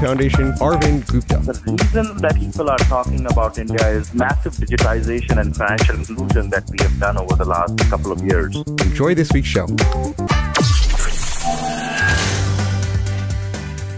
Foundation, Arvind Gupta. The reason that people are talking about India is massive digitization and financial inclusion that we have done over the last couple of years. Enjoy this week's show.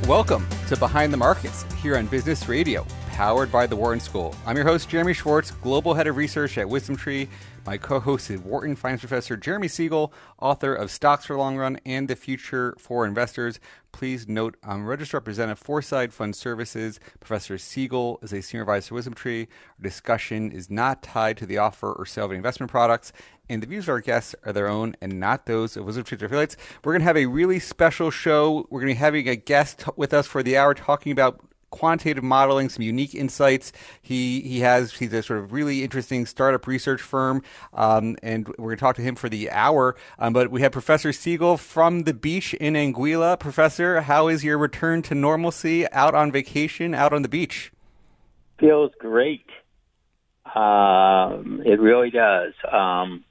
Welcome to Behind the Markets here on Business Radio, powered by the Wharton School. I'm your host, Jeremy Schwartz, Global Head of Research at WisdomTree. My co host is Wharton Finance Professor Jeremy Siegel, author of Stocks for the Long Run and the Future for Investors. Please note I'm registered representative for Side Fund Services. Professor Siegel is a senior advisor to WisdomTree. Our discussion is not tied to the offer or sale of investment products, and the views of our guests are their own and not those of WisdomTree affiliates. We're going to have a really special show. We're going to be having a guest with us for the hour talking about quantitative modeling, some unique insights. He he has he's a sort of really interesting startup research firm, um, and we're going to talk to him for the hour. Um, but we have Professor Siegel from the beach in Anguilla. Professor, how is your return to normalcy? Out on vacation, out on the beach? Feels great. Um, it really does. Um,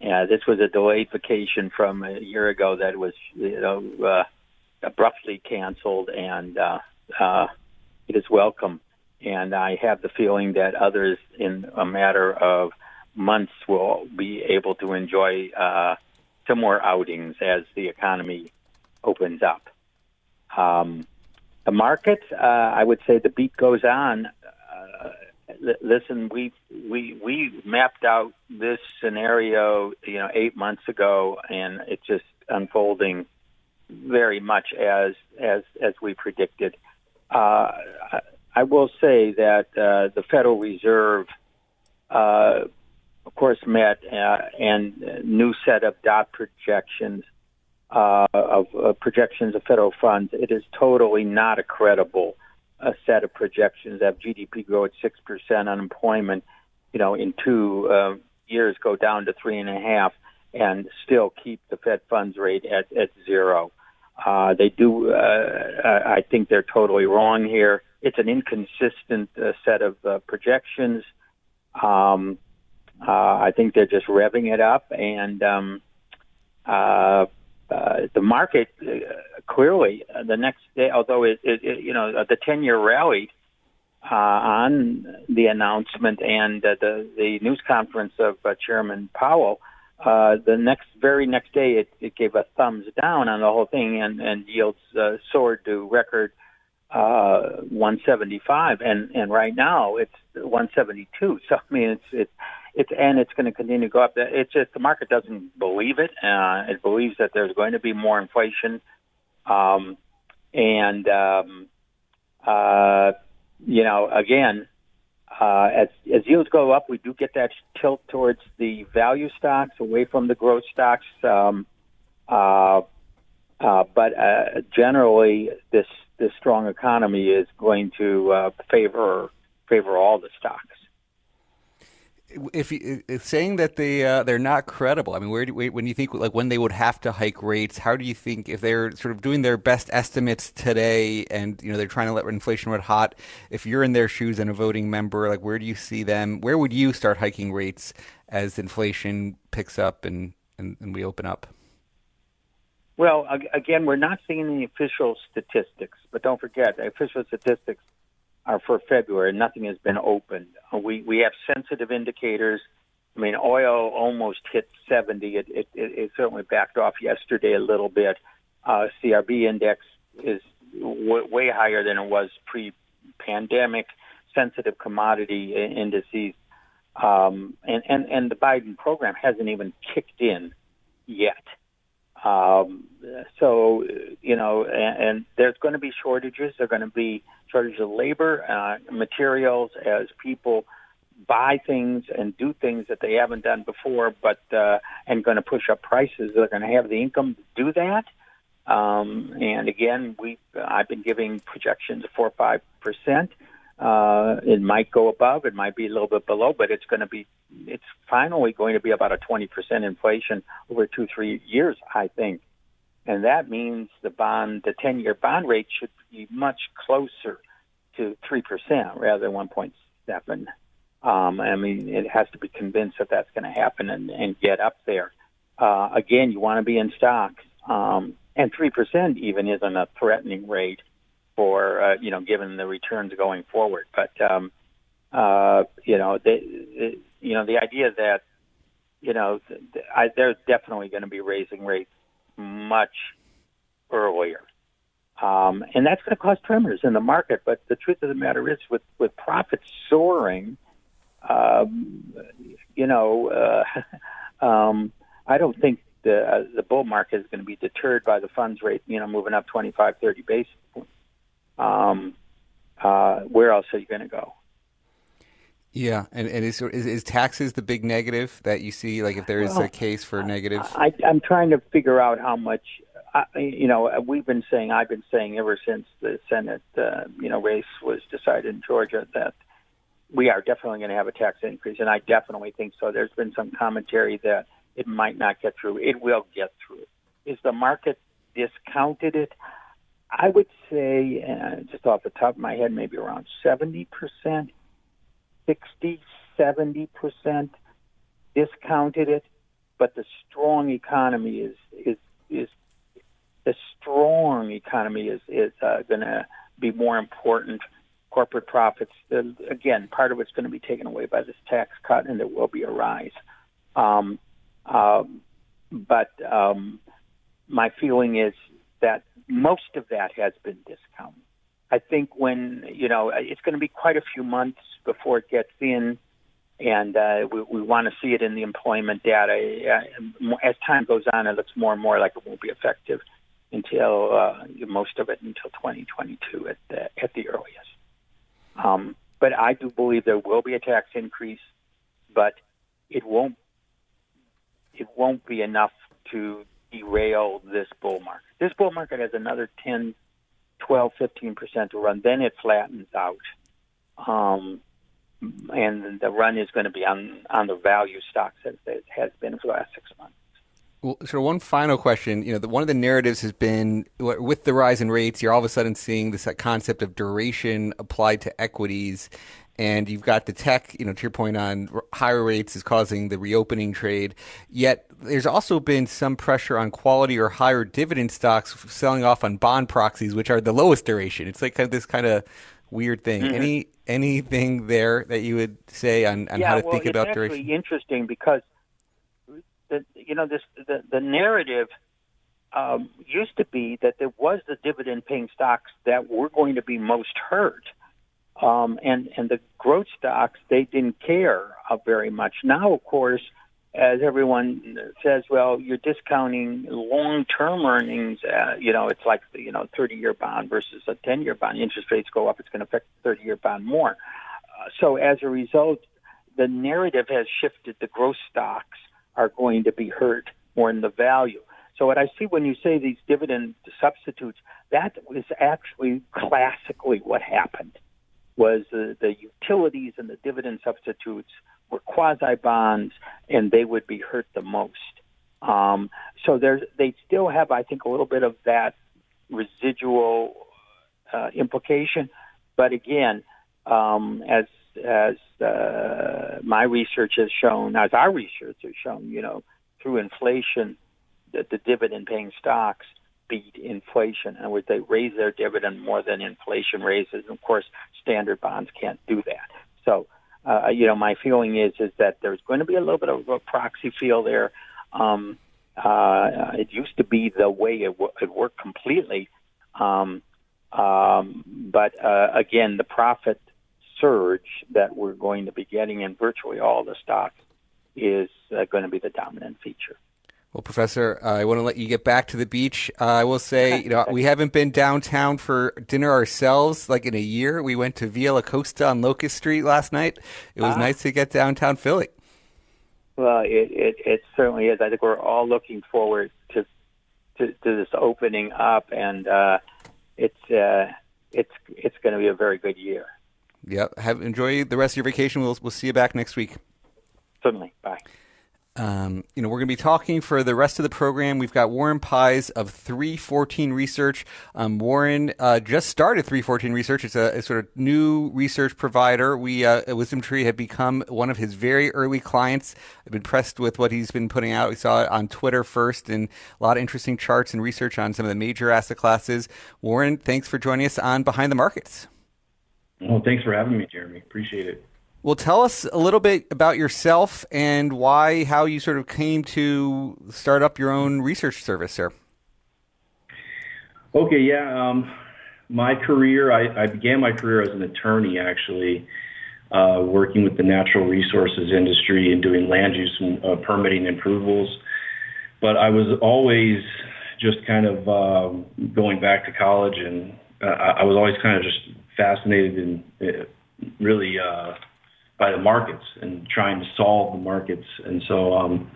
yeah, this was a delayed vacation from a year ago that was you know uh, abruptly canceled and. Uh, uh, it is welcome. And I have the feeling that others, in a matter of months, will be able to enjoy uh, similar outings as the economy opens up. Um, the market, uh, I would say, the beat goes on. Uh, listen, we we we mapped out this scenario, you know, eight months ago, and it's just unfolding very much as as as we predicted. Uh, I will say that uh, the Federal Reserve, uh, of course, met uh, and new set of dot projections uh, of projections of federal funds. It is totally not a credible set of projections. Have GDP grow at six percent, unemployment, you know, in two years go down to three and a half, and still keep the Fed funds rate at at zero. Uh, they do. Uh, I think they're totally wrong here. It's an inconsistent uh, set of uh, projections. Um, uh, I think they're just revving it up, and um, uh, uh, the market uh, clearly uh, the next day, although it, it, it you know the ten year rallied uh, on the announcement and uh, the the news conference of uh, Chairman Powell. Uh, the next very next day, it, it gave a thumbs down on the whole thing, and, and yields uh, soared to record uh, 175, and and right now it's 172. So I mean, it's it's it's and it's going to continue to go up. It's just the market doesn't believe it. Uh, it believes that there's going to be more inflation, um, and um, uh, you know, again, uh, as, as yields go up, we do get that tilt towards the value stocks away from the growth stocks. Um, uh, uh, but uh, generally, this this strong economy is going to uh, favor favor all the stocks if, if saying that they uh, they're not credible, I mean, where do when you think like when they would have to hike rates? How do you think if they're sort of doing their best estimates today, and you know they're trying to let inflation red hot? If you're in their shoes and a voting member, like where do you see them? Where would you start hiking rates as inflation picks up and and, and we open up? Well, again, we're not seeing the official statistics, but don't forget official statistics are for February. Nothing has been opened. We we have sensitive indicators. I mean, oil almost hit 70. It it, it certainly backed off yesterday a little bit. Uh, CRB index is w- way higher than it was pre-pandemic. Sensitive commodity indices, um, and and and the Biden program hasn't even kicked in yet. Um, so, you know, and, and there's going to be shortages. There are going to be shortage of labor, uh, materials as people buy things and do things that they haven't done before, but uh, and going to push up prices. They're going to have the income to do that. Um, and again, we I've been giving projections of four or five percent. Uh, it might go above, it might be a little bit below, but it's going to be, it's finally going to be about a 20% inflation over two, three years, I think. And that means the bond, the 10 year bond rate should be much closer to 3% rather than 1.7. Um, I mean, it has to be convinced that that's going to happen and, and get up there. Uh, again, you want to be in stocks. Um, and 3% even isn't a threatening rate for uh, you know given the returns going forward. But um, uh, you know, the, you know the idea that you know I, they're definitely going to be raising rates much earlier. Um, and that's going to cause tremors in the market. But the truth of the matter is, with with profits soaring, um, you know, uh, um, I don't think the uh, the bull market is going to be deterred by the funds rate, you know, moving up 25, 30 basis points um, uh, where else are you going to go? Yeah, and, and is, is, is taxes the big negative that you see? Like, if there is well, a case for negative, I, I'm trying to figure out how much. Uh, you know, we've been saying, I've been saying ever since the Senate, uh, you know, race was decided in Georgia that we are definitely going to have a tax increase, and I definitely think so. There's been some commentary that it might not get through. It will get through. Is the market discounted it? I would say, uh, just off the top of my head, maybe around 70%, 60, 70% discounted it. But the strong economy is, is, is the strong economy is, is uh, going to be more important. Corporate profits, uh, again, part of it's going to be taken away by this tax cut, and there will be a rise. Um, um, but um, my feeling is that most of that has been discounted. I think when you know it's going to be quite a few months before it gets in, and uh, we, we want to see it in the employment data. As time goes on, it looks more and more like it won't be effective until uh, most of it until 2022 at the at the earliest. Um, but I do believe there will be a tax increase, but it won't it won't be enough to derail this bull market. This bull market has another 10, 12, 15% to run. Then it flattens out. Um, and the run is going to be on, on the value stocks as it has been for the last six months. Well, so one final question. You know, the, one of the narratives has been with the rise in rates, you're all of a sudden seeing this concept of duration applied to equities, and you've got the tech, you know, to your point on higher rates is causing the reopening trade. Yet there's also been some pressure on quality or higher dividend stocks selling off on bond proxies, which are the lowest duration. It's like kind of this kind of weird thing. Mm-hmm. Any anything there that you would say on, on yeah, how to well, think about duration? It's actually interesting because the you know this the the narrative. Um, used to be that there was the dividend paying stocks that were going to be most hurt um, and and the growth stocks they didn't care uh, very much. Now, of course, as everyone says, well, you're discounting long-term earnings. Uh, you know, it's like the you know 30-year bond versus a 10-year bond. Interest rates go up, it's going to affect the 30-year bond more. Uh, so as a result, the narrative has shifted. The growth stocks are going to be hurt more than the value. So what I see when you say these dividend substitutes, that is actually classically what happened was the, utilities and the dividend substitutes were quasi bonds, and they would be hurt the most. Um, so there's, they still have, I think, a little bit of that residual uh, implication. But again, um, as as uh, my research has shown, as our research has shown, you know, through inflation, the, the dividend-paying stocks beat inflation. In other words, they raise their dividend more than inflation raises. And of course, standard bonds can't do that. So, uh, you know, my feeling is is that there's going to be a little bit of a proxy feel there. Um, uh, it used to be the way it, w- it worked completely, um, um, but uh, again, the profit surge that we're going to be getting in virtually all the stocks is uh, going to be the dominant feature. Well, Professor, uh, I want to let you get back to the beach. Uh, I will say, you know, we haven't been downtown for dinner ourselves like in a year. We went to Via Locusta on Locust Street last night. It was uh nice to get downtown Philly. Well, it, it, it certainly is. I think we're all looking forward to to, to this opening up, and uh, it's uh, it's it's going to be a very good year. Yep. Have enjoy the rest of your vacation. We'll we'll see you back next week. Certainly. Bye. Um, you know, we're going to be talking for the rest of the program. We've got Warren Pies of 314 Research. Um, Warren uh, just started 314 Research. It's a, a, sort of new research provider. We uh, at WisdomTree have become one of his very early clients. I've been impressed with what he's been putting out. We saw it on Twitter first, and a lot of interesting charts and research on some of the major asset classes. Warren, thanks for joining us on Behind the Markets. Well, thanks for having me, Jeremy. Appreciate it. Well, tell us a little bit about yourself and why, how you sort of came to start up your own research service, sir. Okay, yeah. Um, my career, I, I, began my career as an attorney, actually, uh, working with the natural resources industry and doing land use and uh, permitting approvals. But I was always just kind of um, going back to college, and uh, I was always kind of just fascinated and uh, really uh, by the markets and trying to solve the markets. And so um,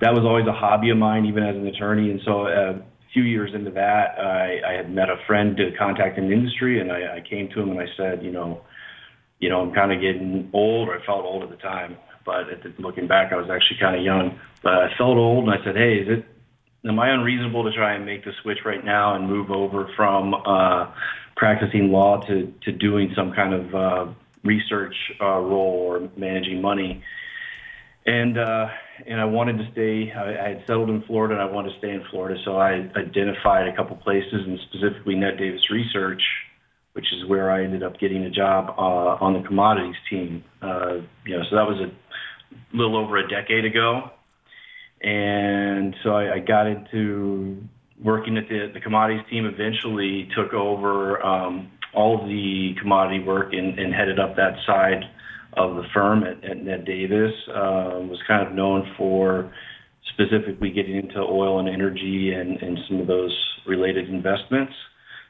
that was always a hobby of mine, even as an attorney. And so uh, a few years into that, I, I had met a friend to contact in the industry, and I, I came to him and I said, you know, you know, I'm kind of getting old, or I felt old at the time. But at the, looking back, I was actually kind of young. But I felt old, and I said, hey, is it am I unreasonable to try and make the switch right now and move over from uh, practicing law to to doing some kind of uh, research uh, role or managing money. And uh, and I wanted to stay. I, I had settled in Florida, and I wanted to stay in Florida. So I identified a couple places, and specifically Ned Davis Research, which is where I ended up getting a job uh, on the commodities team. Uh, you know, so that was a little over a decade ago, and so I, I got into working at the, the commodities team. Eventually, took over um, all the commodity work and, and headed up that side of the firm at, at Ned Davis. Uh, was kind of known for specifically getting into oil and energy and, and some of those related investments.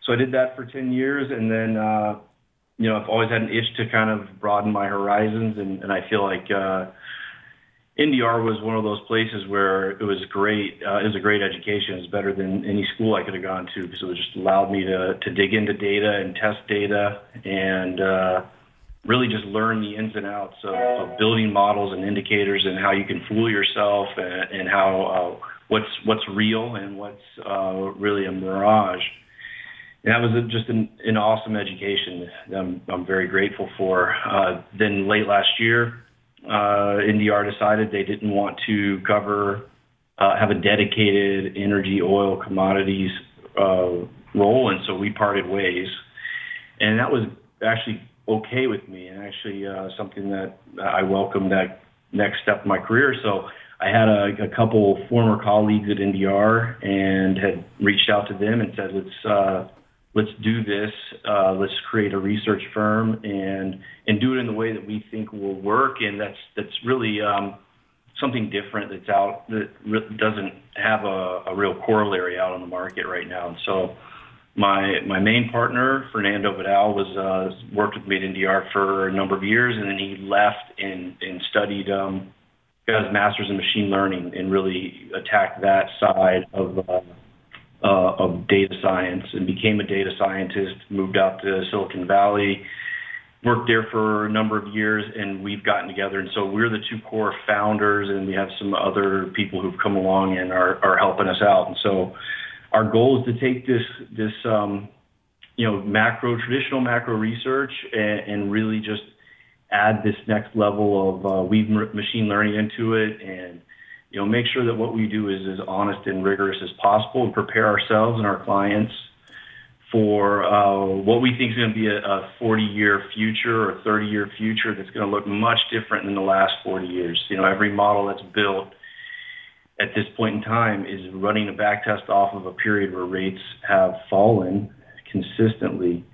So I did that for 10 years, and then uh, you know I've always had an itch to kind of broaden my horizons, and, and I feel like uh, NDR was one of those places where it was great. Uh, it was a great education. It was better than any school I could have gone to because it just allowed me to to dig into data and test data and uh, really just learn the ins and outs of, of building models and indicators and how you can fool yourself and, and how uh, what's what's real and what's uh, really a mirage. And that was just an, an awesome education. I'm, I'm very grateful for. Uh, then late last year uh, NDR decided they didn't want to cover, uh, have a dedicated energy, oil, commodities uh, role, and so we parted ways. And that was actually okay with me, and actually uh, something that I welcomed that next step in my career. So I had a, a couple former colleagues at NDR and had reached out to them and said, let's uh, let's do this. Uh, let's create a research firm and and do it in the way that we think will work. And that's that's really um, something different that's out that re- doesn't have a, a real corollary out on the market right now. And so. My my main partner Fernando Vidal was uh, worked with me at NDR for a number of years, and then he left and and studied um, got his master's in machine learning and really attacked that side of uh, uh, of data science and became a data scientist, moved out to Silicon Valley, worked there for a number of years, and we've gotten together. And so we're the two core founders, and we have some other people who've come along and are, are helping us out. And so our goal is to take this this um, you know macro traditional macro research and, and really just add this next level of uh, weave machine learning into it and you know, make sure that what we do is as honest and rigorous as possible and prepare ourselves and our clients for uh, what we think is going to be a, a 40 year future or 30 year future that's going to look much different than the last 40 years. You know, every model that's built at this point in time is running a back test off of a period where rates have fallen consistently.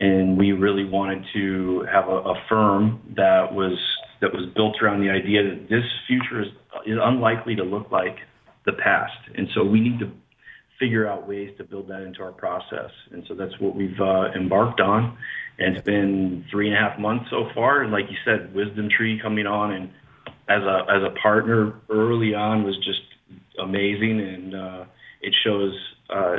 And we really wanted to have a, a firm that was that was built around the idea that this future is, is unlikely to look like the past. And so we need to figure out ways to build that into our process. And so that's what we've uh, embarked on. And it's been three and a half months so far. And like you said, WisdomTree coming on and as a as a partner early on was just amazing, and uh, it shows uh,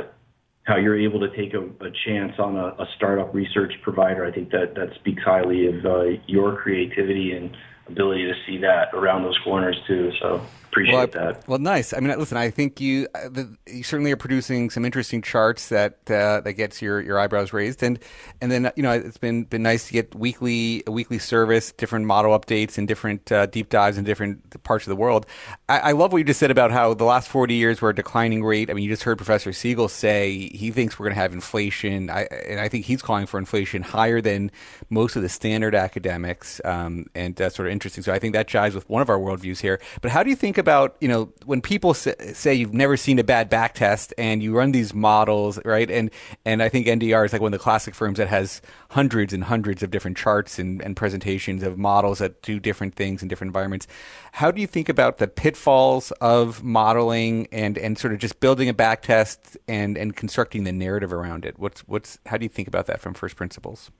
how you're able to take a, a chance on a, a, startup research provider. I think that that speaks highly of uh, your creativity and ability to see that around those corners too. So appreciate well, that. Well, nice. I mean, listen, I think you uh, the, you certainly are producing some interesting charts that uh, that gets your, your eyebrows raised, and and then you know it's been been nice to get weekly a weekly service, different model updates, and different uh, deep dives in different parts of the world. I, I, love what you just said about how the last forty years were a declining rate. I mean, you just heard Professor Siegel say he thinks we're going to have inflation, I, and I think he's calling for inflation higher than most of the standard academics, um, and that's sort of interesting. So I think that jives with one of our worldviews here. But how do you think about you know when people say, you've never seen a bad back test and you run these models right and and I think NDR is like one of the classic firms that has hundreds and hundreds of different charts and, and presentations of models that do different things in different environments. How do you think about the pitfalls of modeling and and sort of just building a back test and and constructing the narrative around it? What's what's how do you think about that from first principles?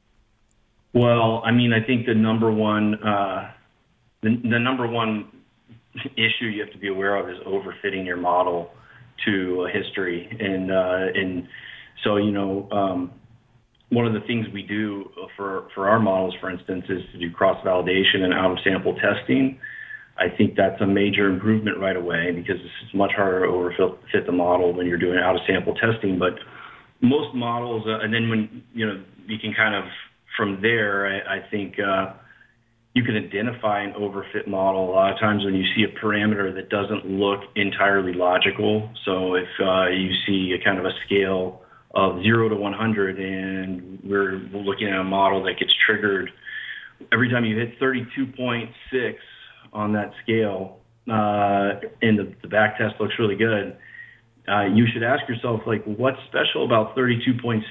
Well, I mean, I think the number one uh, the, the number one issue you have to be aware of is overfitting your model to a history. And uh, and so you know, um, one of the things we do for for our models, for instance, is to do cross validation and out of sample testing. I think that's a major improvement right away because it's much harder to overfit the model when you're doing out of sample testing. But most models, uh, and then when you know, you can kind of from there, I, I think. Uh, you can identify an overfit model a lot of times when you see a parameter that doesn't look entirely logical. So if uh, you see a kind of a scale of 0 to 100 and we're looking at a model that gets triggered every time you hit 32.6 on that scale uh, and the, the back test looks really good, uh, you should ask yourself, like, what's special about 32.6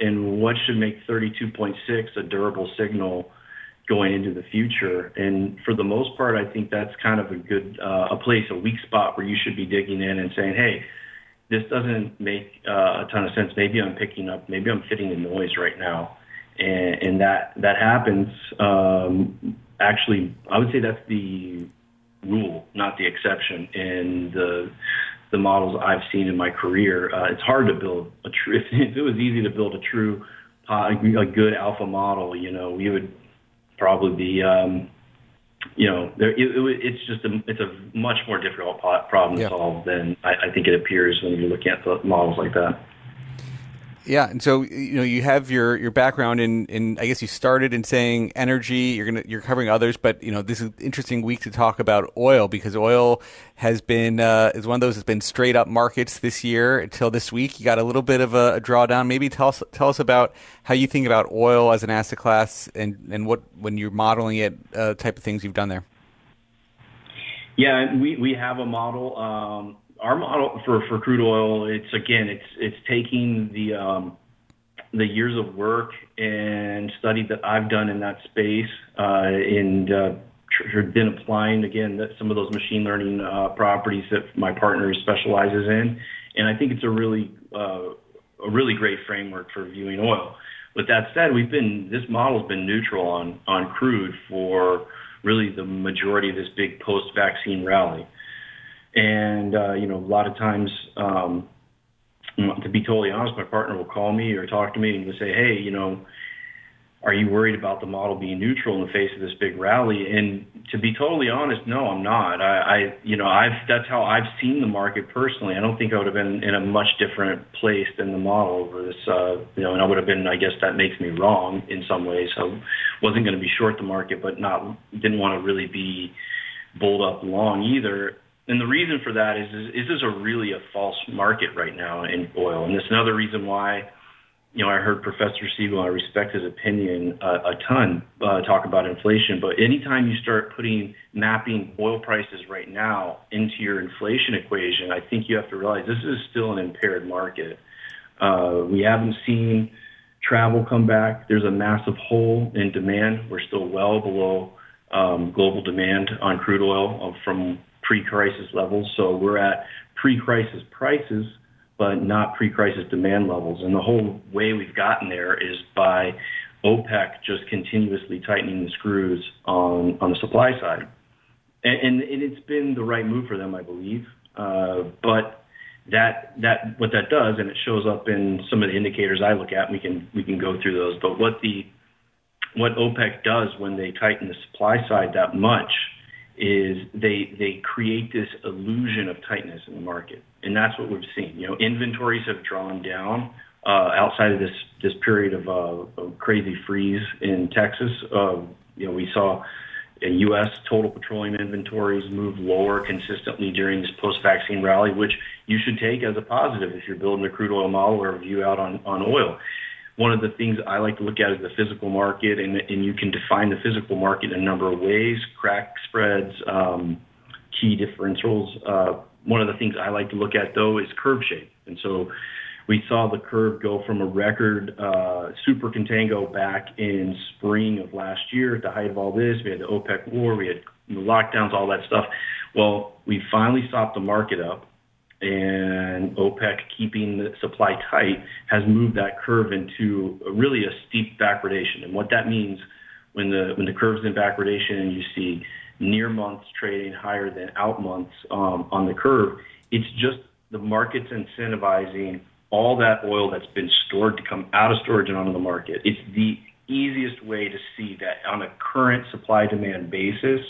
and what should make 32.6 a durable signal going into the future. And for the most part, I think that's kind of a good uh, a place, a weak spot where you should be digging in and saying, hey, this doesn't make uh, a ton of sense. Maybe I'm picking up, maybe I'm fitting the noise right now, and, and that that happens. Um, actually, I would say that's the rule, not the exception. And the the models I've seen in my career, uh, it's hard to build a true. If it was easy to build a true, uh, a good alpha model, you know, we would probably be, um, you know, there, it, it, it's just a, it's a much more difficult problem to yeah. solve than I, I think it appears when you're looking at the models like that. Yeah, and so you know you have your your background in in I guess you started in saying energy. You're gonna you're covering others, but you know this is an interesting week to talk about oil because oil has been uh, is one of those that's been straight up markets this year until this week. You got a little bit of a, a drawdown. Maybe tell us tell us about how you think about oil as an asset class and and what when you're modeling it uh, type of things you've done there. Yeah, we we have a model. Um, our model for, crude oil, it's again, it's it's taking the um, the years of work and study that I've done in that space, uh, and uh, been applying again some of those machine learning uh, properties that my partner specializes in, and I think it's a really a really great framework for viewing oil. With that said, we've been this model's been neutral on on crude for really the majority of this big post-vaccine rally. And, uh, you know, a lot of times, um, to be totally honest, my partner will call me or talk to me and will say, hey, you know, are you worried about the model being neutral in the face of this big rally? And to be totally honest, no, I'm not. I, I you know, I've that's how I've seen the market personally. I don't think I would have been in a much different place than the model over this. Uh, you know, and I would have been. I guess that makes me wrong in some ways. I wasn't going to be short the market, but not didn't want to really be bulled up long either. And the reason for that is, is, is this a really a false market right now in oil? And it's another reason why, you know, I heard Professor Siegel, I respect his opinion uh, a ton, uh, talk about inflation. But anytime you start putting mapping oil prices right now into your inflation equation, I think you have to realize this is still an impaired market. Uh, we haven't seen travel come back. There's a massive hole in demand. We're still well below um, global demand on crude oil from pre-crisis levels. So we're at pre-crisis prices, but not pre-crisis demand levels. And the whole way we've gotten there is by OPEC just continuously tightening the screws on on the supply side, and, and it's been the right move for them, I believe. Uh, but that that what that does, and it shows up in some of the indicators I look at. We can we can go through those. But what the what OPEC does when they tighten the supply side that much is they they create this illusion of tightness in the market, and that's what we've seen. You know, inventories have drawn down uh, outside of this this period of, uh, crazy freeze in Texas. Uh, you know, we saw U.S. total petroleum inventories move lower consistently during this post-vaccine rally, which you should take as a positive if you're building a crude oil model or view out on, on oil. One of the things I like to look at is the physical market, and, and you can define the physical market in a number of ways: crack spreads, um, key differentials. Uh, one of the things I like to look at though is curve shape, and so we saw the curve go from a record uh, super contango back in spring of last year at the height of all this. We had the OPEC war, we had the lockdowns, all that stuff. Well, we finally stopped the market up, and OPEC keeping the supply tight has moved that curve into really a steep backwardation. And what that means when the when the curve's in backwardation and you see near months trading higher than out months um, on the curve, it's just the market's incentivizing all that oil that's been stored to come out of storage and onto the market. It's the easiest way to see that on a current supply demand basis,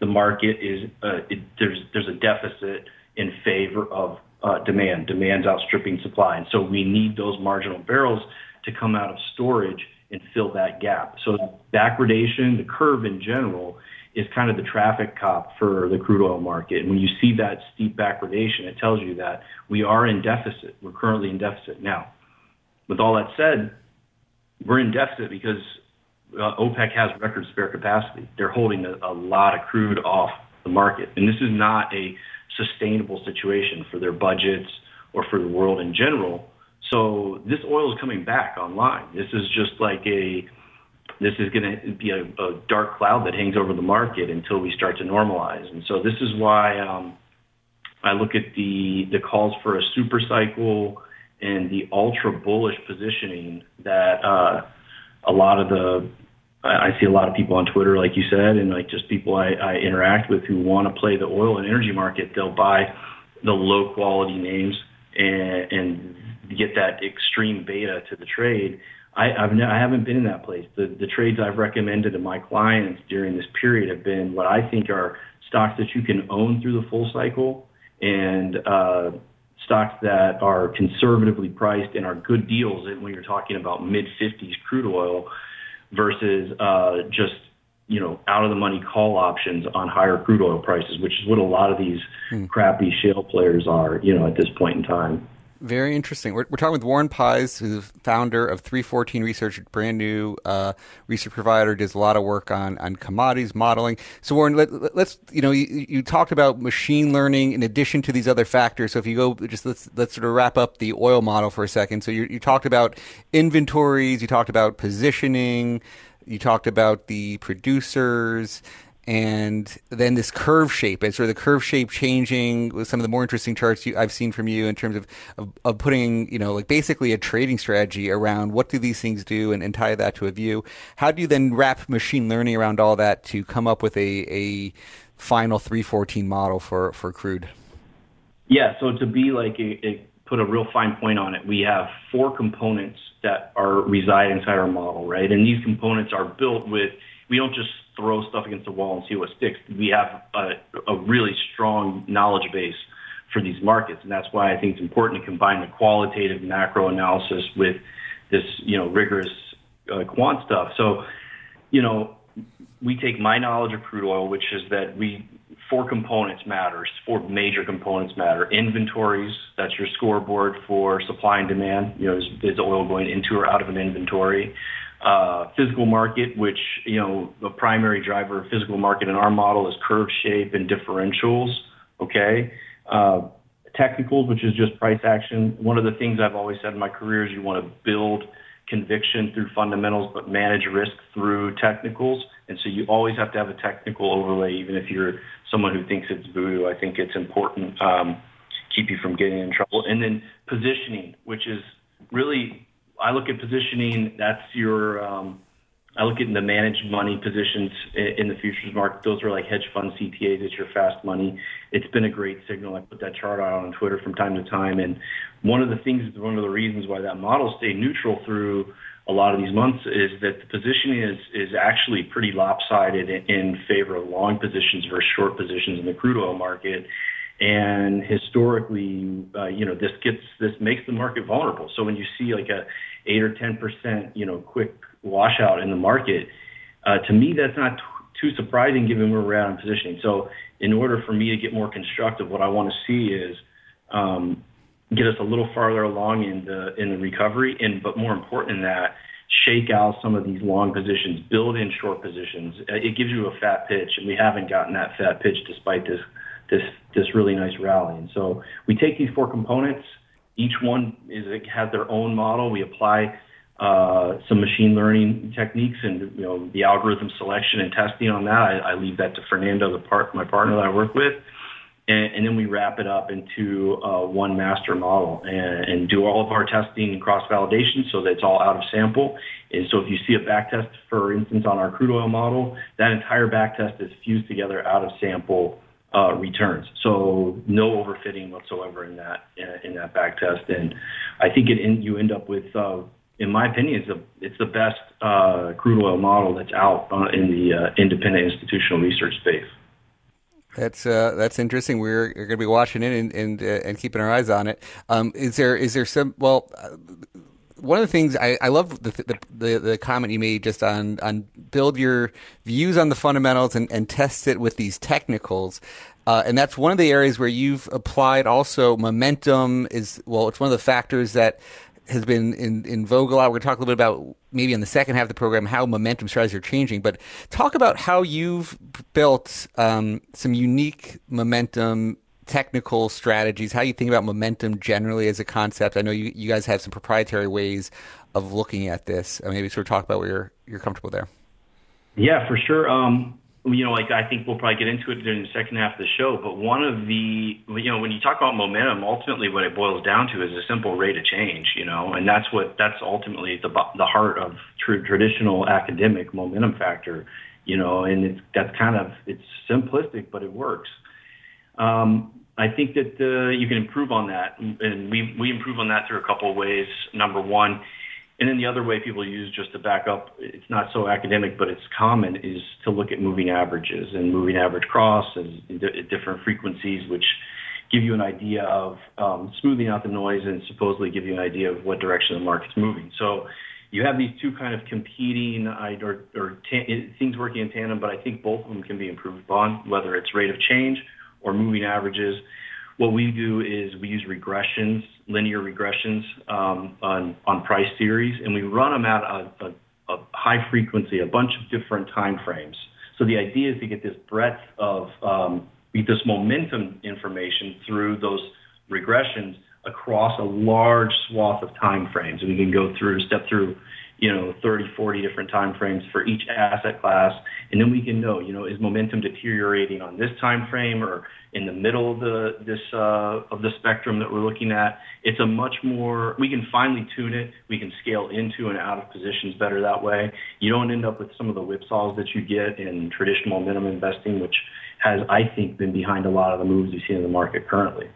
the market is uh, it, there's there's a deficit in favor of uh, demand. Demand's outstripping supply, and so we need those marginal barrels to come out of storage and fill that gap. So backwardation, the curve in general, is kind of the traffic cop for the crude oil market. And when you see that steep backwardation, it tells you that we are in deficit. We're currently in deficit now. With all that said, we're in deficit because uh, OPEC has record spare capacity. They're holding a, a lot of crude off the market. And this is not a sustainable situation for their budgets or for the world in general. So this oil is coming back online. This is just like a this is going to be a, a, dark cloud that hangs over the market until we start to normalize. And so this is why um, I look at the the calls for a super cycle and the ultra bullish positioning that uh, a lot of the I see a lot of people on Twitter, like you said, and like just people I, I interact with who want to play the oil and energy market. They'll buy the low quality names and, and get that extreme beta to the trade I, I've ne- I haven't been in that place. The, the trades I've recommended to my clients during this period have been what I think are stocks that you can own through the full cycle and uh, stocks that are conservatively priced and are good deals And when you're talking about mid 50s crude oil versus uh, just you know out of the money call options on higher crude oil prices, which is what a lot of these hmm. crappy shale players are you know at this point in time. Very interesting. We're, we're talking with Warren Pies, who's founder of 314 Research, brand new uh, research provider, does a lot of work on, on commodities modeling. So, Warren, let, us you know, you, you, talked about machine learning in addition to these other factors. So, if you go, just let's let's sort of wrap up the oil model for a second. So, you, you talked about inventories, you talked about positioning, you talked about the producers and then this curve shape and sort of the curve shape changing with some of the more interesting charts you, I've seen from you in terms of, of, of, putting, you know, like basically a trading strategy around what do these things do and, and tie that to a view. How do you then wrap machine learning around all that to come up with a, a final 314 model for, for crude? Yeah, so to be like a, a put a real fine point on it, we have four components that are reside inside our model, right? And these components are built with we don't just throw stuff against the wall and see what sticks. We have a, a really strong knowledge base for these markets, and that's why I think it's important to combine the qualitative macro analysis with this, you know, rigorous uh, quant stuff. So, you know, we take my knowledge of crude oil, which is that we four components matters. Four major components matter. Inventories, that's your scoreboard for supply and demand. You know, is, is oil going into or out of an inventory? Physical market, which, you know, the primary driver of physical market in our model is curve shape and differentials, okay? Uh, technicals, which is just price action. One of the things I've always said in my career is you want to build conviction through fundamentals, but manage risk through technicals. And so you always have to have a technical overlay, even if you're someone who thinks it's voodoo. I think it's important. Um, keep you from getting in trouble. And then positioning, which is really, I look at positioning. That's your um, I look at the managed money positions in the futures market. Those are like hedge fund CTAs. It's your fast money. It's been a great signal. I put that chart out on Twitter from time to time. And one of the things, one of the reasons why that model stayed neutral through a lot of these months is that the positioning is, is actually pretty lopsided in favor of long positions versus short positions in the crude oil market. And historically, uh, you know, this gets this makes the market vulnerable. So when you see like a eight or ten percent, you know, quick washout in the market, uh, to me that's not t- too surprising given where we're at in positioning. So in order for me to get more constructive, what I want to see is um, get us a little farther along in the in the recovery, and but more important than that, shake out some of these long positions, build in short positions. Uh, it gives you a fat pitch, and we haven't gotten that fat pitch despite this this this really nice rally. And so we take these four components. Each one is has their own model. We apply uh, some machine learning techniques and you know the algorithm selection and testing on that. I, I leave that to Fernando, the part my partner that I work with, and, and then we wrap it up into uh, one master model and, and do all of our testing and cross validation so that it's all out of sample. And so if you see a back test, for instance, on our crude oil model, that entire back test is fused together out of sample returns. So no overfitting whatsoever in that in that back test, and I think it you end up with, uh, in my opinion, it's the it's the best uh, crude oil model that's out uh, in the uh, independent institutional research space. That's uh, that's interesting. We're, going to be watching it and and, and keeping our eyes on it. Um, is there is there some well? one of the things I, I love the, the, the the comment you made just on on build your views on the fundamentals and, and test it with these technicals. Uh, and that's one of the areas where you've applied also momentum is well it's one of the factors that has been in, in vogue a lot. We're going to talk a little bit about maybe in the second half of the program how momentum strategies are changing, but talk about how you've built um, some unique momentum technical strategies, how you think about momentum generally as a concept. I know you, you guys have some proprietary ways of looking at this. Uh, maybe sort of talk about where you're you're comfortable there. Yeah, for sure. Um, you know, like I think we'll probably get into it during the second half of the show. But one of the, you know, when you talk about momentum, ultimately what it boils down to is a simple rate of change. You know, and that's what that's ultimately the the heart of tr- traditional academic momentum factor. You know, and it's that's kind of it's simplistic, but it works. Um, I think that uh, you can improve on that, and we we improve on that through a couple of ways. Number one, and then the other way people use just to back up, it's not so academic, but it's common, is to look at moving averages and moving average cross and different frequencies, which give you an idea of um, smoothing out the noise and supposedly give you an idea of what direction the market's moving. So you have these two kind of competing or, or ta- things working in tandem, but I think both of them can be improved upon, whether it's rate of change or moving averages. What we do is we use regressions, linear regressions um, on, on price series, and we run them at a, a, a, high frequency, a bunch of different time frames. So the idea is to get this breadth of um, this momentum information through those regressions across a large swath of time frames. And we can go through, step through you know, 30, 40 different time frames for each asset class. And then we can know, you know, is momentum deteriorating on this time frame or in the middle of the this uh, of the spectrum that we're looking at? It's a much more we can finely tune it. We can scale into and out of positions better that way. You don't end up with some of the whipsaws that you get in traditional momentum investing, which has, I think, been behind a lot of the moves we see in the market currently.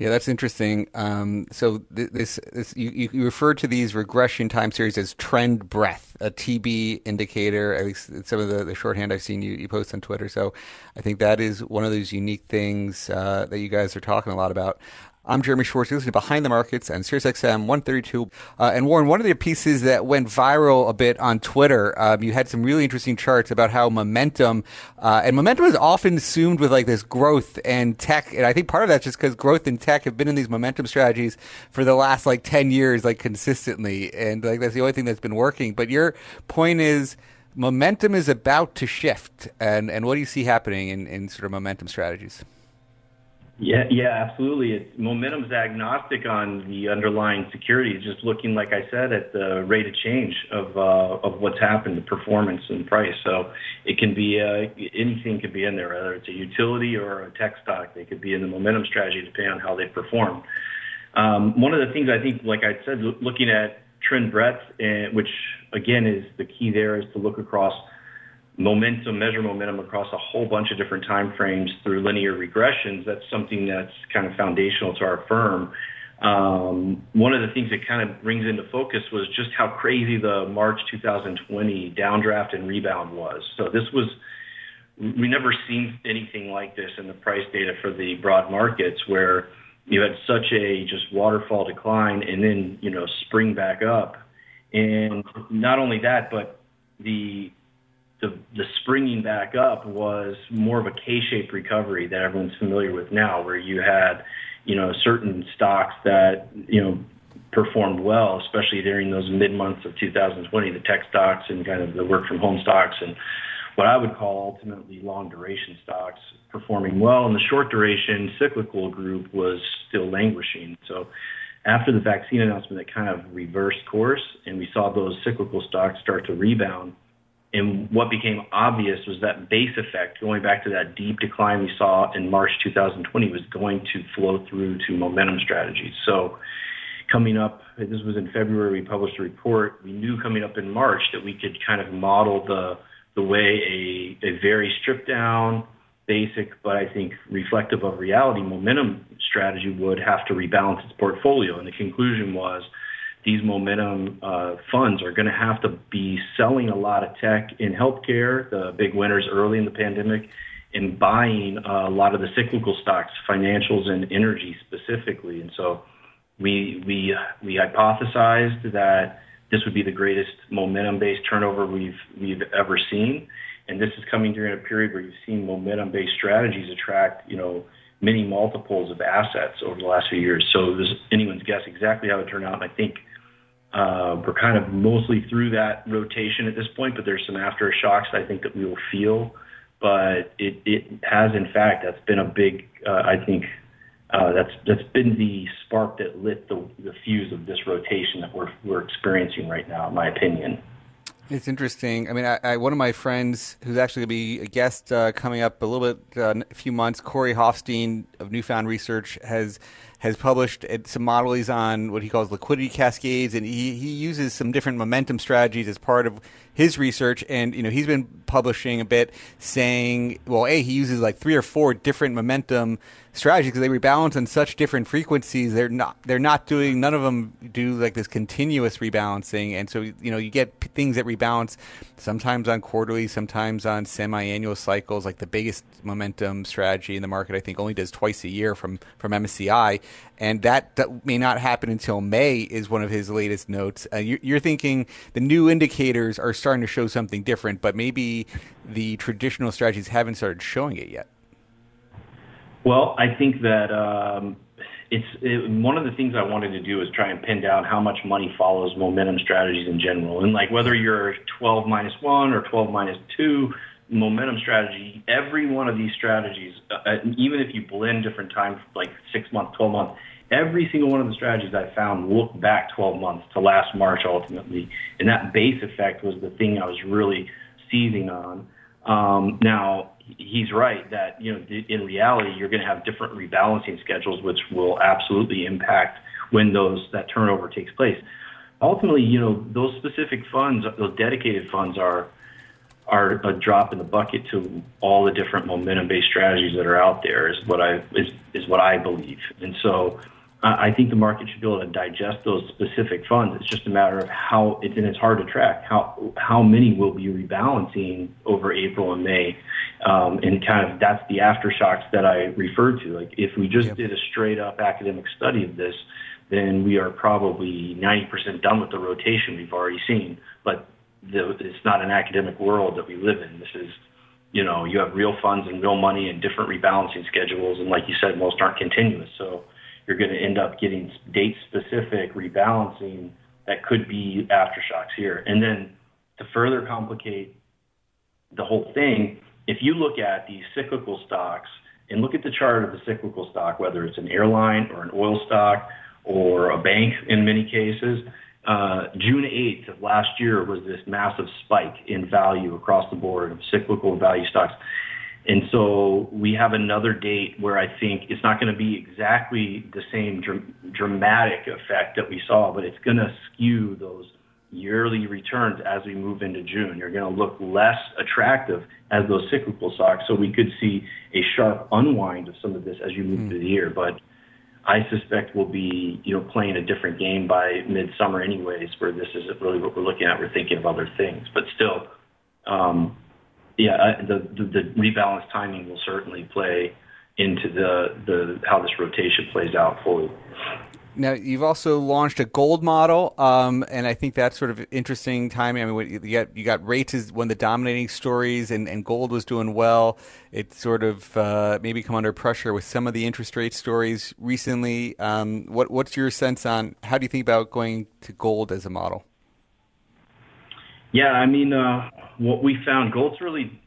Yeah, that's interesting. Um, so this, this you, you refer to these regression time series as trend breadth, a TB indicator. At least some of the, the shorthand I've seen you, you post on Twitter. So I think that is one of those unique things uh, that you guys are talking a lot about. I'm Jeremy Schwartz. You're listening to Behind the Markets on SiriusXM 132. Uh, and Warren, one of the pieces that went viral a bit on Twitter, um, you had some really interesting charts about how momentum, uh, and momentum is often assumed with like this growth and tech. And I think part of that's just because growth and tech have been in these momentum strategies for the last like 10 years, like consistently. And like that's the only thing that's been working. But your point is, momentum is about to shift. And, and what do you see happening in, in sort of momentum strategies? Yeah, yeah, absolutely. It's momentum's agnostic on the underlying security. It's just looking, like I said, at the rate of change of uh, of what's happened, the performance and price. So it can be uh, anything could be in there, whether it's a utility or a tech stock. They could be in the momentum strategy depending on how they perform. Um, one of the things I think, like I said, looking at trend breadth, uh, which again is the key there, is to look across momentum, measure momentum across a whole bunch of different time frames through linear regressions. That's something that's kind of foundational to our firm. Um, one of the things that kind of brings into focus was just how crazy the March 2020 downdraft and rebound was. So this was we never seen anything like this in the price data for the broad markets where you had such a just waterfall decline and then you know spring back up and not only that but the the, the springing back up was more of a K-shaped recovery that everyone's familiar with now, where you had, you know, certain stocks that, you know, performed well, especially during those mid months of 2020, the tech stocks and kind of the work from home stocks and what I would call ultimately long duration stocks performing well. And the short duration cyclical group was still languishing. So after the vaccine announcement, it kind of reversed course and we saw those cyclical stocks start to rebound and what became obvious was that base effect, going back to that deep decline we saw in March 2020, was going to flow through to momentum strategies. So, coming up, this was in February, we published a report. We knew coming up in March that we could kind of model the the way a, a very stripped down, basic, but I think reflective of reality momentum strategy would have to rebalance its portfolio. And the conclusion was these momentum uh, funds are going to have to be selling a lot of tech in healthcare, the big winners early in the pandemic, and buying uh, a lot of the cyclical stocks, financials and energy specifically. And so we we we hypothesized that this would be the greatest momentum-based turnover we've we've ever seen, and this is coming during a period where you've seen momentum-based strategies attract you know many multiples of assets over the last few years. So there's anyone's guess exactly how it turned out. And I think uh, we're kind of mostly through that rotation at this point, but there's some aftershocks I think that we will feel. But it, it has, in fact, that's been a big, uh, I think, uh, that's that's been the spark that lit the, the fuse of this rotation that we're we're experiencing right now, in my opinion. It's interesting. I mean, I, I, one of my friends who's actually going to be a guest uh, coming up a little bit, uh, a few months, Corey Hoffstein of Newfound Research, has has published some models on what he calls liquidity cascades, and he, he uses some different momentum strategies as part of his research. And you know, he's been publishing a bit, saying, well, a he uses like three or four different momentum strategies because they rebalance on such different frequencies. They're not they're not doing none of them do like this continuous rebalancing, and so you know you get things that rebalance sometimes on quarterly, sometimes on semi-annual cycles. Like the biggest momentum strategy in the market, I think, only does twice a year from from MSCI, and that, that may not happen until May. Is one of his latest notes. Uh, you're, you're thinking the new indicators are starting to show something different, but maybe the traditional strategies haven't started showing it yet. Well, I think that um, it's it, one of the things I wanted to do is try and pin down how much money follows momentum strategies in general, and like whether you're 12 minus one or 12 minus two momentum strategy, every one of these strategies, uh, even if you blend different times, like six months, 12 months, every single one of the strategies I found looked back 12 months to last March ultimately, and that base effect was the thing I was really seizing on. Um, now, he's right that you know in reality you're going to have different rebalancing schedules, which will absolutely impact when those that turnover takes place. Ultimately, you know those specific funds, those dedicated funds, are are a drop in the bucket to all the different momentum-based strategies that are out there. Is what I is is what I believe, and so I think the market should be able to digest those specific funds. It's just a matter of how it's and it's hard to track how how many will be rebalancing over April and May, um, and kind of that's the aftershocks that I referred to. Like if we just yep. did a straight up academic study of this, then we are probably 90% done with the rotation we've already seen. But the, it's not an academic world that we live in. This is you know you have real funds and real money and different rebalancing schedules, and like you said, most aren't continuous. So you're going to end up getting date specific rebalancing that could be aftershocks here. And then to further complicate the whole thing, if you look at these cyclical stocks and look at the chart of the cyclical stock, whether it's an airline or an oil stock or a bank in many cases. Uh, June 8th of last year was this massive spike in value across the board of cyclical value stocks. And so we have another date where I think it's not going to be exactly the same dr- dramatic effect that we saw, but it's going to skew those yearly returns as we move into June. You're going to look less attractive as those cyclical stocks. So we could see a sharp unwind of some of this as you move mm. through the year. But I suspect we'll be, you know, playing a different game by midsummer anyways, where this isn't really what we're looking at. We're thinking of other things. But still, um, yeah, the, the, the rebalance timing will certainly play into the, the how this rotation plays out fully. Now you've also launched a gold model, um, and I think that's sort of interesting timing. I mean, you got you got rates as one of the dominating stories, and, and gold was doing well. It sort of uh, maybe come under pressure with some of the interest rate stories recently. Um, what what's your sense on how do you think about going to gold as a model? Yeah, I mean, uh, what we found, gold's really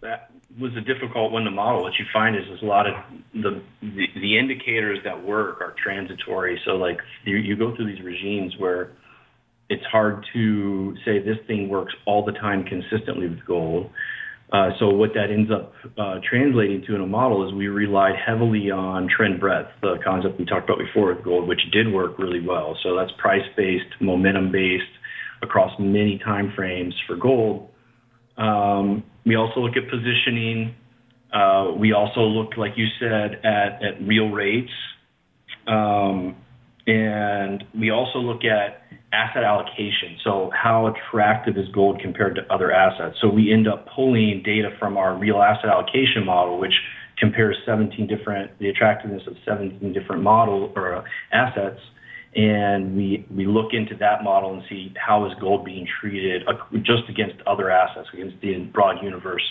was a difficult one to model. What you find is there's a lot of the, the, the indicators that work are transitory. So like you, you go through these regimes where it's hard to say this thing works all the time consistently with gold. Uh, so what that ends up uh, translating to in a model is we relied heavily on trend breadth, the concept we talked about before with gold, which did work really well. So that's price-based, momentum-based across many time frames for gold. Um, we also look at positioning. Uh, we also look, like you said, at, at real rates. Um, and we also look at asset allocation. So how attractive is gold compared to other assets? So we end up pulling data from our real asset allocation model, which compares 17 different, the attractiveness of 17 different model or uh, assets and we we look into that model and see how is gold being treated just against other assets against the broad universe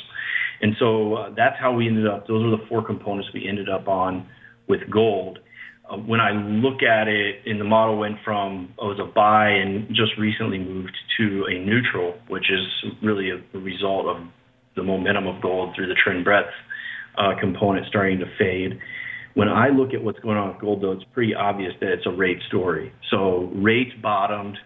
and so uh, that's how we ended up those are the four components we ended up on with gold uh, when I look at it, and the model went from oh, it was a buy and just recently moved to a neutral, which is really a, a result of the momentum of gold through the trend breadth uh, component starting to fade. When I look at what's going on with gold, though, it's pretty obvious that it's a rate story. So rates bottomed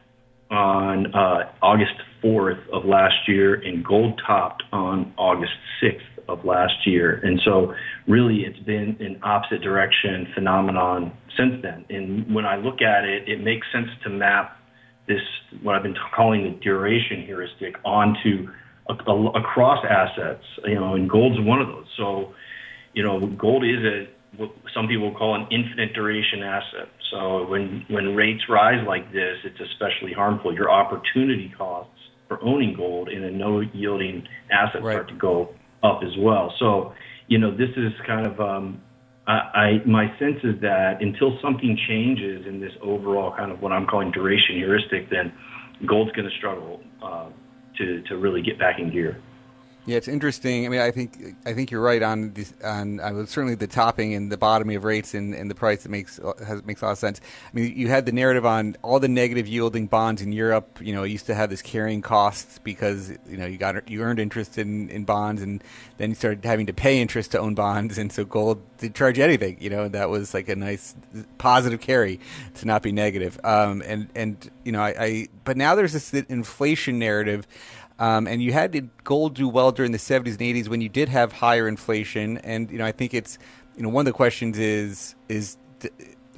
on uh, August 4th of last year, and gold topped on August 6th of last year. And so, really, it's been an opposite direction phenomenon since then. And when I look at it, it makes sense to map this, what I've been calling the duration heuristic, onto a, a, across assets. You know, and gold's one of those. So, you know, gold is a what some people call an infinite duration asset. So when when rates rise like this, it's especially harmful. Your opportunity costs for owning gold in a no yielding asset right. start to go up as well. So you know this is kind of um, I, I my sense is that until something changes in this overall kind of what I'm calling duration heuristic, then gold's going to struggle uh, to to really get back in gear. Yeah, it's interesting. I mean, I think I think you're right on on uh, certainly the topping and the bottoming of rates and, and the price that makes has, makes a lot of sense. I mean, you had the narrative on all the negative yielding bonds in Europe. You know, used to have this carrying costs because you know you got you earned interest in, in bonds and then you started having to pay interest to own bonds, and so gold didn't charge anything. You know, that was like a nice positive carry to not be negative. Um, and and you know, I, I but now there's this inflation narrative. Um, and you had gold do well during the 70s and 80s when you did have higher inflation. And you know, I think it's you know one of the questions is is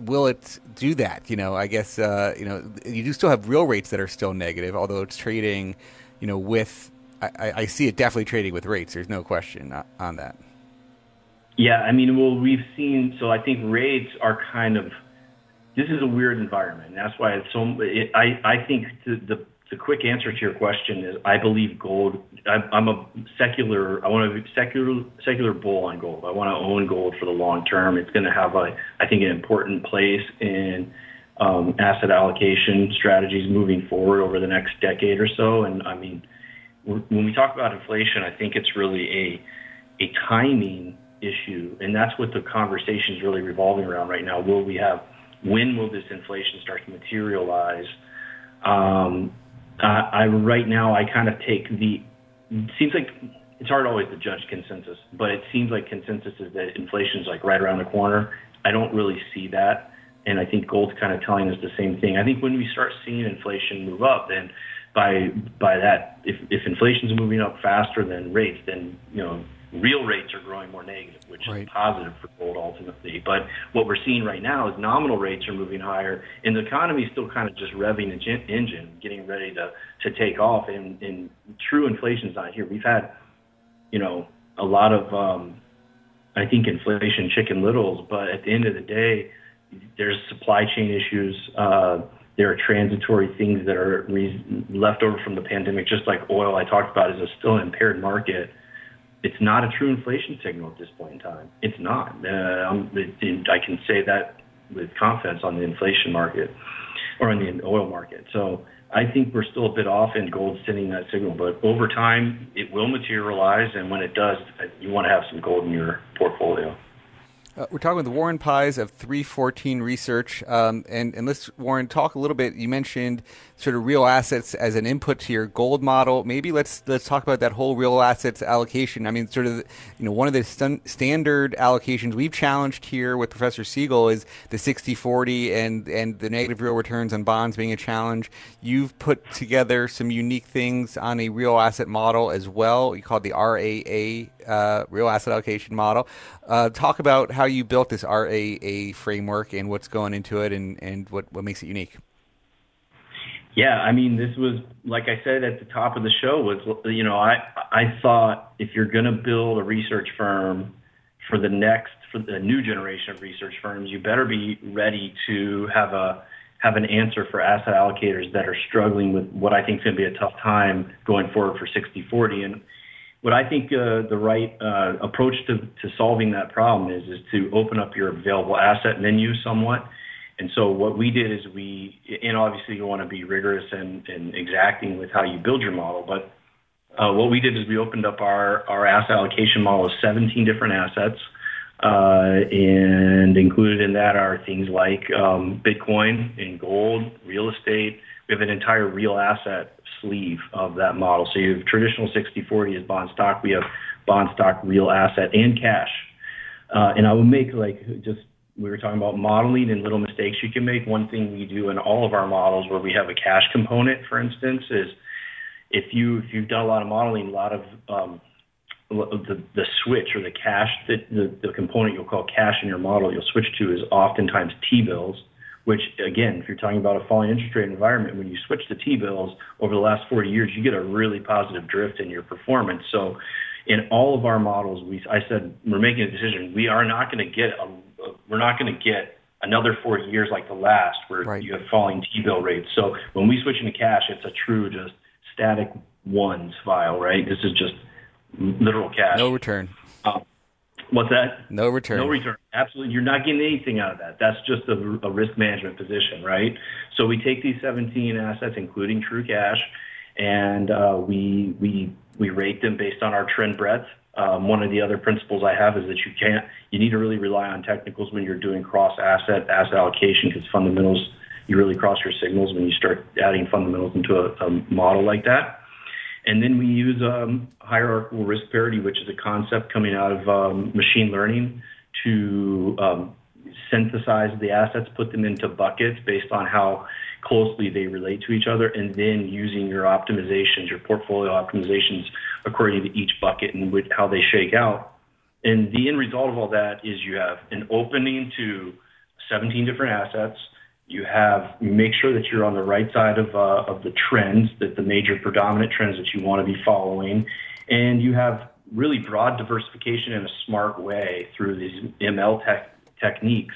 will it do that? You know, I guess uh, you know you do still have real rates that are still negative, although it's trading. You know, with I, I see it definitely trading with rates. There's no question on that. Yeah, I mean, well, we've seen. So I think rates are kind of. This is a weird environment. That's why it's so. It, I I think the, the the quick answer to your question is I believe gold. I'm a secular. I want be secular secular bull on gold. I want to own gold for the long term. It's going to have a, I think, an important place in um, asset allocation strategies moving forward over the next decade or so. And I mean, when we talk about inflation, I think it's really a a timing issue, and that's what the conversation is really revolving around right now. Will we have? When will this inflation start to materialize? Um, I right now I kind of take the seems like it's hard always to judge consensus, but it seems like consensus is that inflation's like right around the corner. I don't really see that. And I think gold's kind of telling us the same thing. I think when we start seeing inflation move up, then by by that, if if inflation's moving up faster than rates, then you know real rates are growing more negative, which right. is positive for gold ultimately. But what we're seeing right now is nominal rates are moving higher, and the economy is still kind of just revving the engine, getting ready to to take off. And, and true inflation's not here. We've had, you know, a lot of, um, I think, inflation chicken littles. But at the end of the day, there's supply chain issues. Uh, there are transitory things that are re- left over from the pandemic, just like oil I talked about is a still an impaired market it's not a true inflation signal at this point in time. It's not. Uh, it, I can say that with confidence on the inflation market or on the oil market. So I think we're still a bit off in gold sending that signal, but over time it will materialize. And when it does, you want to have some gold in your portfolio. Uh, we're talking with Warren Pies of 314 Research. Um, and, and let's, Warren, talk a little bit. You mentioned sort of real assets as an input to your gold model. Maybe let's let's talk about that whole real assets allocation. I mean, sort of, you know, one of the st- standard allocations we've challenged here with Professor Siegel is the 60-40 and, and the negative real returns on bonds being a challenge. You've put together some unique things on a real asset model as well. You call it the RAA, uh, real asset allocation model. Uh, talk about how you built this RAA framework and what's going into it and, and what, what makes it unique. Yeah, I mean, this was like I said at the top of the show was you know I I thought if you're going to build a research firm for the next for the new generation of research firms, you better be ready to have a have an answer for asset allocators that are struggling with what I think is going to be a tough time going forward for 60/40 and what I think uh, the right uh, approach to, to solving that problem is is to open up your available asset menu somewhat. And so what we did is we, and obviously you want to be rigorous and, and exacting with how you build your model, but uh, what we did is we opened up our, our asset allocation model of 17 different assets, uh, and included in that are things like um, Bitcoin and gold, real estate. We have an entire real asset sleeve of that model. So you have traditional 60/40 is bond stock. We have bond stock, real asset, and cash. Uh, and I will make like just we were talking about modeling and little mistakes you can make. One thing we do in all of our models where we have a cash component, for instance, is if you if you've done a lot of modeling, a lot of um, the the switch or the cash that the, the component you'll call cash in your model you'll switch to is oftentimes T bills which again, if you're talking about a falling interest rate environment, when you switch to T-bills over the last 40 years, you get a really positive drift in your performance. So in all of our models, we, I said, we're making a decision. We are not going to get a, we're not going to get another 40 years like the last where right. you have falling T-bill rates. So when we switch into cash, it's a true just static ones file, right? This is just literal cash. No return. Um, What's that? No return. No return. Absolutely. You're not getting anything out of that. That's just a, a risk management position, right? So we take these 17 assets, including true cash, and uh, we we we rate them based on our trend breadth. Um, one of the other principles I have is that you can't, you need to really rely on technicals when you're doing cross asset asset allocation because fundamentals, you really cross your signals when you start adding fundamentals into a, a model like that. And then we use um, hierarchical risk parity, which is a concept coming out of um, machine learning to um, synthesize the assets, put them into buckets based on how closely they relate to each other, and then using your optimizations, your portfolio optimizations according to each bucket and with how they shake out. And the end result of all that is you have an opening to 17 different assets you have make sure that you're on the right side of uh, of the trends, that the major predominant trends that you want to be following, and you have really broad diversification in a smart way through these ML tech, techniques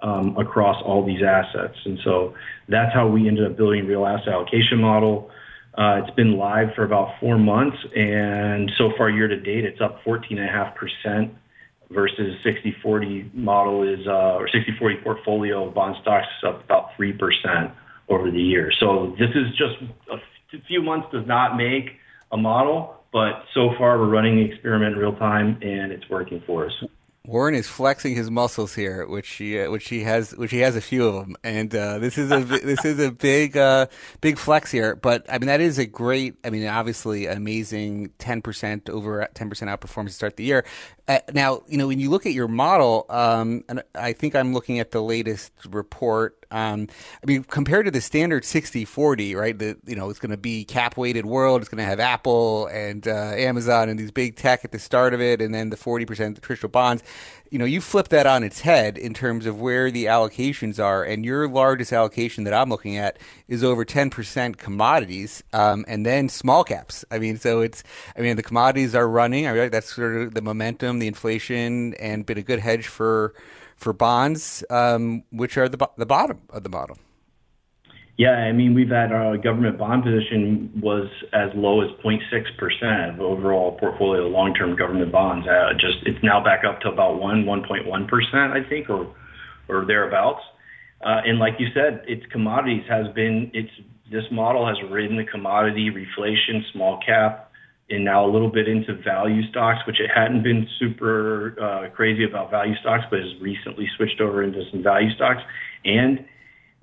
um, across all these assets. And so that's how we ended up building real asset allocation model. Uh, it's been live for about four months, and so far year to date, it's up 14.5 percent versus 60/40 model is uh, or 60/40 portfolio of bond stocks is up about 3% over the year. So this is just a few months does not make a model, but so far we're running the experiment real time and it's working for us. Warren is flexing his muscles here, which he uh, which he has which he has a few of them, and uh, this is a this is a big uh, big flex here. But I mean that is a great. I mean obviously amazing ten percent over ten percent outperformance to start the year. Uh, now you know when you look at your model, um, and I think I'm looking at the latest report. Um, I mean compared to the standard 60-40, right? The you know it's going to be cap weighted world. It's going to have Apple and uh, Amazon and these big tech at the start of it, and then the forty percent traditional bonds you know, you flip that on its head in terms of where the allocations are, and your largest allocation that I'm looking at is over 10% commodities, um, and then small caps. I mean, so it's, I mean, the commodities are running. I mean, that's sort of the momentum, the inflation, and been a good hedge for for bonds, um, which are the the bottom of the model. Yeah, I mean, we've had our government bond position was as low as 0.6% of overall portfolio of long-term government bonds. Uh, just it's now back up to about 1, 1.1%, I think, or or thereabouts. Uh, and like you said, its commodities has been it's this model has ridden the commodity reflation, small cap, and now a little bit into value stocks, which it hadn't been super uh, crazy about value stocks, but has recently switched over into some value stocks and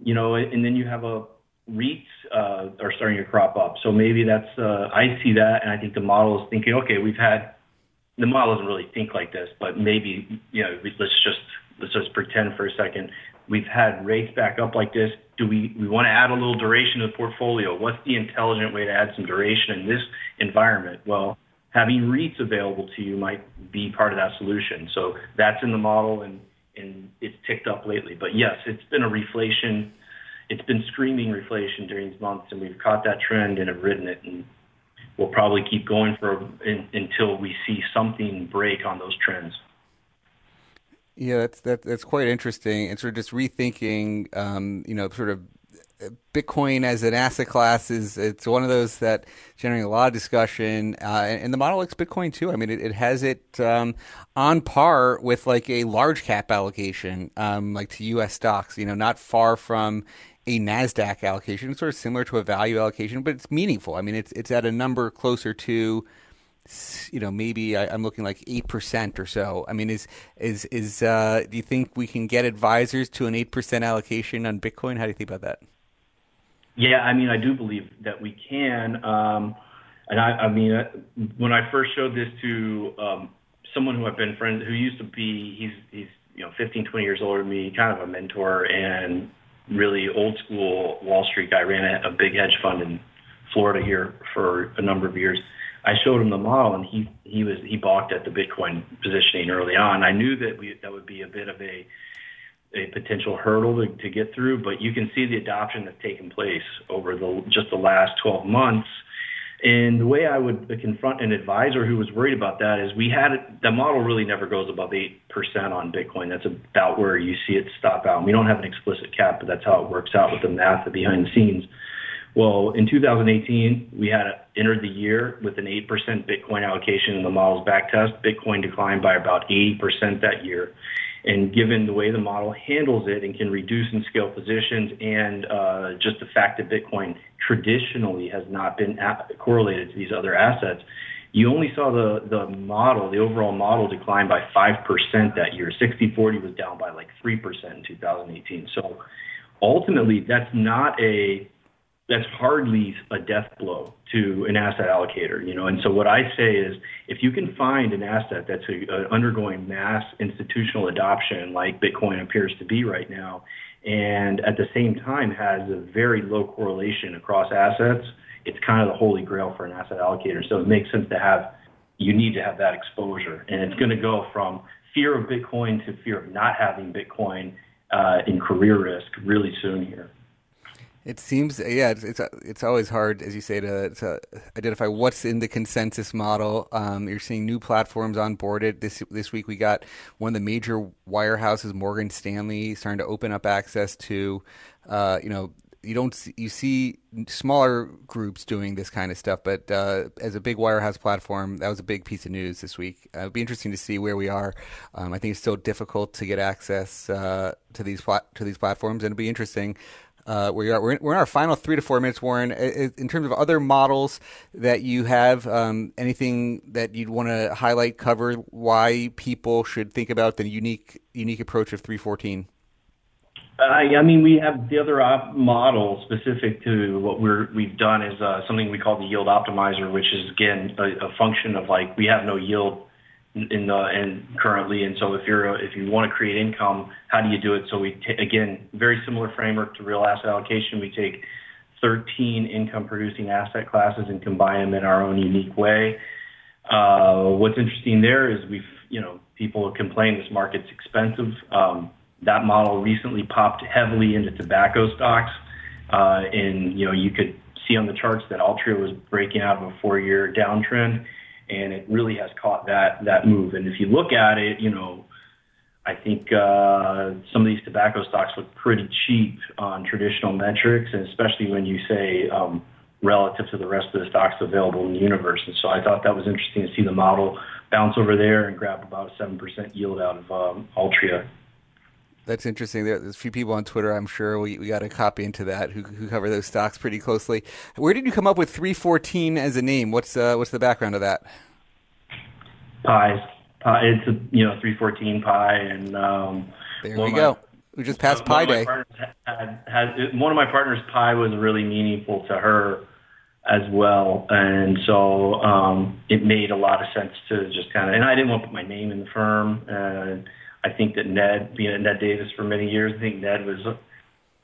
you know, and then you have a REITs uh, are starting to crop up. So maybe that's uh, I see that, and I think the model is thinking, okay, we've had the model doesn't really think like this, but maybe you know, let's just let's just pretend for a second we've had rates back up like this. Do we we want to add a little duration to the portfolio? What's the intelligent way to add some duration in this environment? Well, having REITs available to you might be part of that solution. So that's in the model, and and it's ticked up lately. But yes, it's been a reflation. It's been screaming reflation during these months, and we've caught that trend and have ridden it, and we'll probably keep going for until we see something break on those trends. Yeah, that's that, that's quite interesting, and sort of just rethinking, um, you know, sort of Bitcoin as an asset class is it's one of those that generating a lot of discussion, uh, and, and, the model likes Bitcoin too. I mean, it, it has it um, on par with like a large cap allocation, um, like to U.S. stocks. You know, not far from a Nasdaq allocation. It's sort of similar to a value allocation, but it's meaningful. I mean, it's it's at a number closer to you know maybe I, am looking like eight percent or so. I mean, is is is uh, do you think we can get advisors to an eight percent allocation on Bitcoin? How do you think about that? Yeah, I mean, I do believe that we can. Um, and I, I mean, uh, when I first showed this to um, someone who I've been friends, who used to be, he's he's you know 15, 20 years older than me, kind of a mentor and really old school Wall Street guy. Ran a, a big hedge fund in Florida here for a number of years. I showed him the model, and he he was he balked at the Bitcoin positioning early on. I knew that we that would be a bit of a a potential hurdle to, to get through, but you can see the adoption that's taken place over the just the last 12 months. And the way I would confront an advisor who was worried about that is we had the model really never goes above 8% on Bitcoin. That's about where you see it stop out. We don't have an explicit cap, but that's how it works out with the math behind the scenes. Well, in 2018, we had entered the year with an 8% Bitcoin allocation in the model's backtest. Bitcoin declined by about 80% that year. And given the way the model handles it and can reduce and scale positions, and uh, just the fact that Bitcoin traditionally has not been correlated to these other assets, you only saw the, the model, the overall model decline by 5% that year. 60 40 was down by like 3% in 2018. So ultimately, that's not a that's hardly a death blow to an asset allocator, you know. And so what I say is, if you can find an asset that's a, a undergoing mass institutional adoption, like Bitcoin appears to be right now, and at the same time has a very low correlation across assets, it's kind of the holy grail for an asset allocator. So it makes sense to have, you need to have that exposure, and it's going to go from fear of Bitcoin to fear of not having Bitcoin uh, in career risk really soon here. It seems, yeah, it's, it's it's always hard, as you say, to, to identify what's in the consensus model. Um, you're seeing new platforms onboarded. This this week, we got one of the major wirehouses, Morgan Stanley, starting to open up access to, uh, you know, you don't see, you see smaller groups doing this kind of stuff, but uh, as a big wirehouse platform, that was a big piece of news this week. Uh, it'd be interesting to see where we are. Um, I think it's still difficult to get access uh, to these plat- to these platforms, and it'd be interesting uh, where you are. We're in, we're in, our final three to four minutes, Warren. In terms of other models that you have, um, anything that you'd want to highlight, cover, why people should think about the unique unique approach of 314? Uh, I mean, we have the other op- model specific to what we're, we've done is uh, something we call the yield optimizer, which is again a, a function of like we have no yield in the and currently, and so if you're if you want to create income, how do you do it? So we t- again very similar framework to real asset allocation. We take 13 income producing asset classes and combine them in our own unique way. Uh, what's interesting there is we've you know people complain this market's expensive. Um, that model recently popped heavily into tobacco stocks, uh, and you know you could see on the charts that Altria was breaking out of a four-year downtrend and it really has caught that that move. And if you look at it, you know, I think uh, some of these tobacco stocks look pretty cheap on traditional metrics, and especially when you say um, relative to the rest of the stocks available in the universe. And so I thought that was interesting to see the model bounce over there and grab about a seven percent yield out of um, Altria. That's interesting. There's a few people on Twitter, I'm sure we, we got a copy into that who, who cover those stocks pretty closely. Where did you come up with 314 as a name? What's uh, what's the background of that? Pies. Pie, it's a you know 314 pi, and um, there we go. we just passed Pi Day. Had, had, one of my partners' pi was really meaningful to her as well, and so um, it made a lot of sense to just kind of. And I didn't want to put my name in the firm. And, I think that Ned, being at Ned Davis for many years, I think Ned was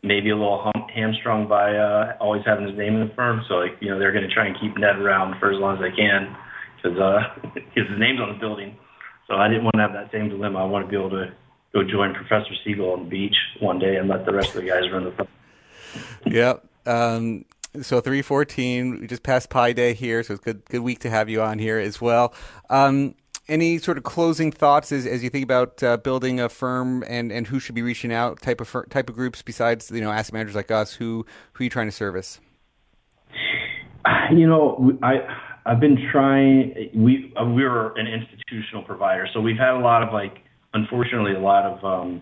maybe a little hum- hamstrung by uh, always having his name in the firm. So, like, you know, they're going to try and keep Ned around for as long as they can because uh, his name's on the building. So I didn't want to have that same dilemma. I want to be able to go join Professor Siegel on the beach one day and let the rest of the guys run the firm. Yep. Um, so 314, we just passed Pi Day here, so it's good good week to have you on here as well. Um, any sort of closing thoughts as, as you think about uh, building a firm and, and who should be reaching out type of fir- type of groups besides you know asset managers like us? Who who are you trying to service? You know i i've been trying we uh, we're an institutional provider so we've had a lot of like unfortunately a lot of um,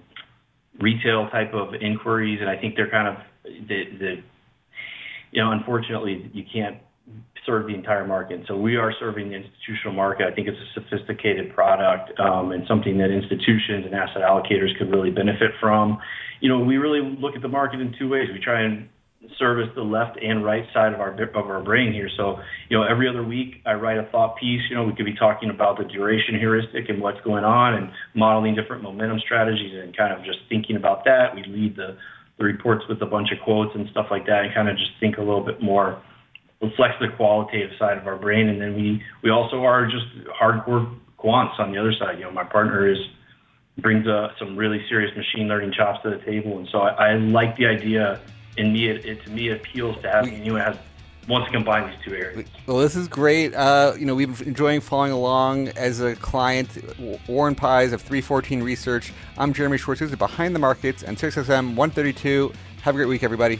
retail type of inquiries and i think they're kind of the the you know unfortunately you can't serve the entire market. So we are serving the institutional market. I think it's a sophisticated product um, and something that institutions and asset allocators could really benefit from. You know, we really look at the market in two ways. We try and service the left and right side of our of our brain here. So, you know, every other week I write a thought piece. You know, we could be talking about the duration heuristic and what's going on, and modeling different momentum strategies, and kind of just thinking about that. We lead the the reports with a bunch of quotes and stuff like that, and kind of just think a little bit more reflects the qualitative side of our brain. And then we, we also are just hardcore quants on the other side. You know, my partner is brings uh, some really serious machine learning chops to the table. And so I, I like the idea. In me, it, it, to me it appeals to having you has wants to combine these two areas. Well, this is great. Uh, you know, we've been enjoying following along as a client. Warren Pies of 314 Research. I'm Jeremy Schwartz. who's Behind the Markets and SiriusXM 132. Have a great week, everybody.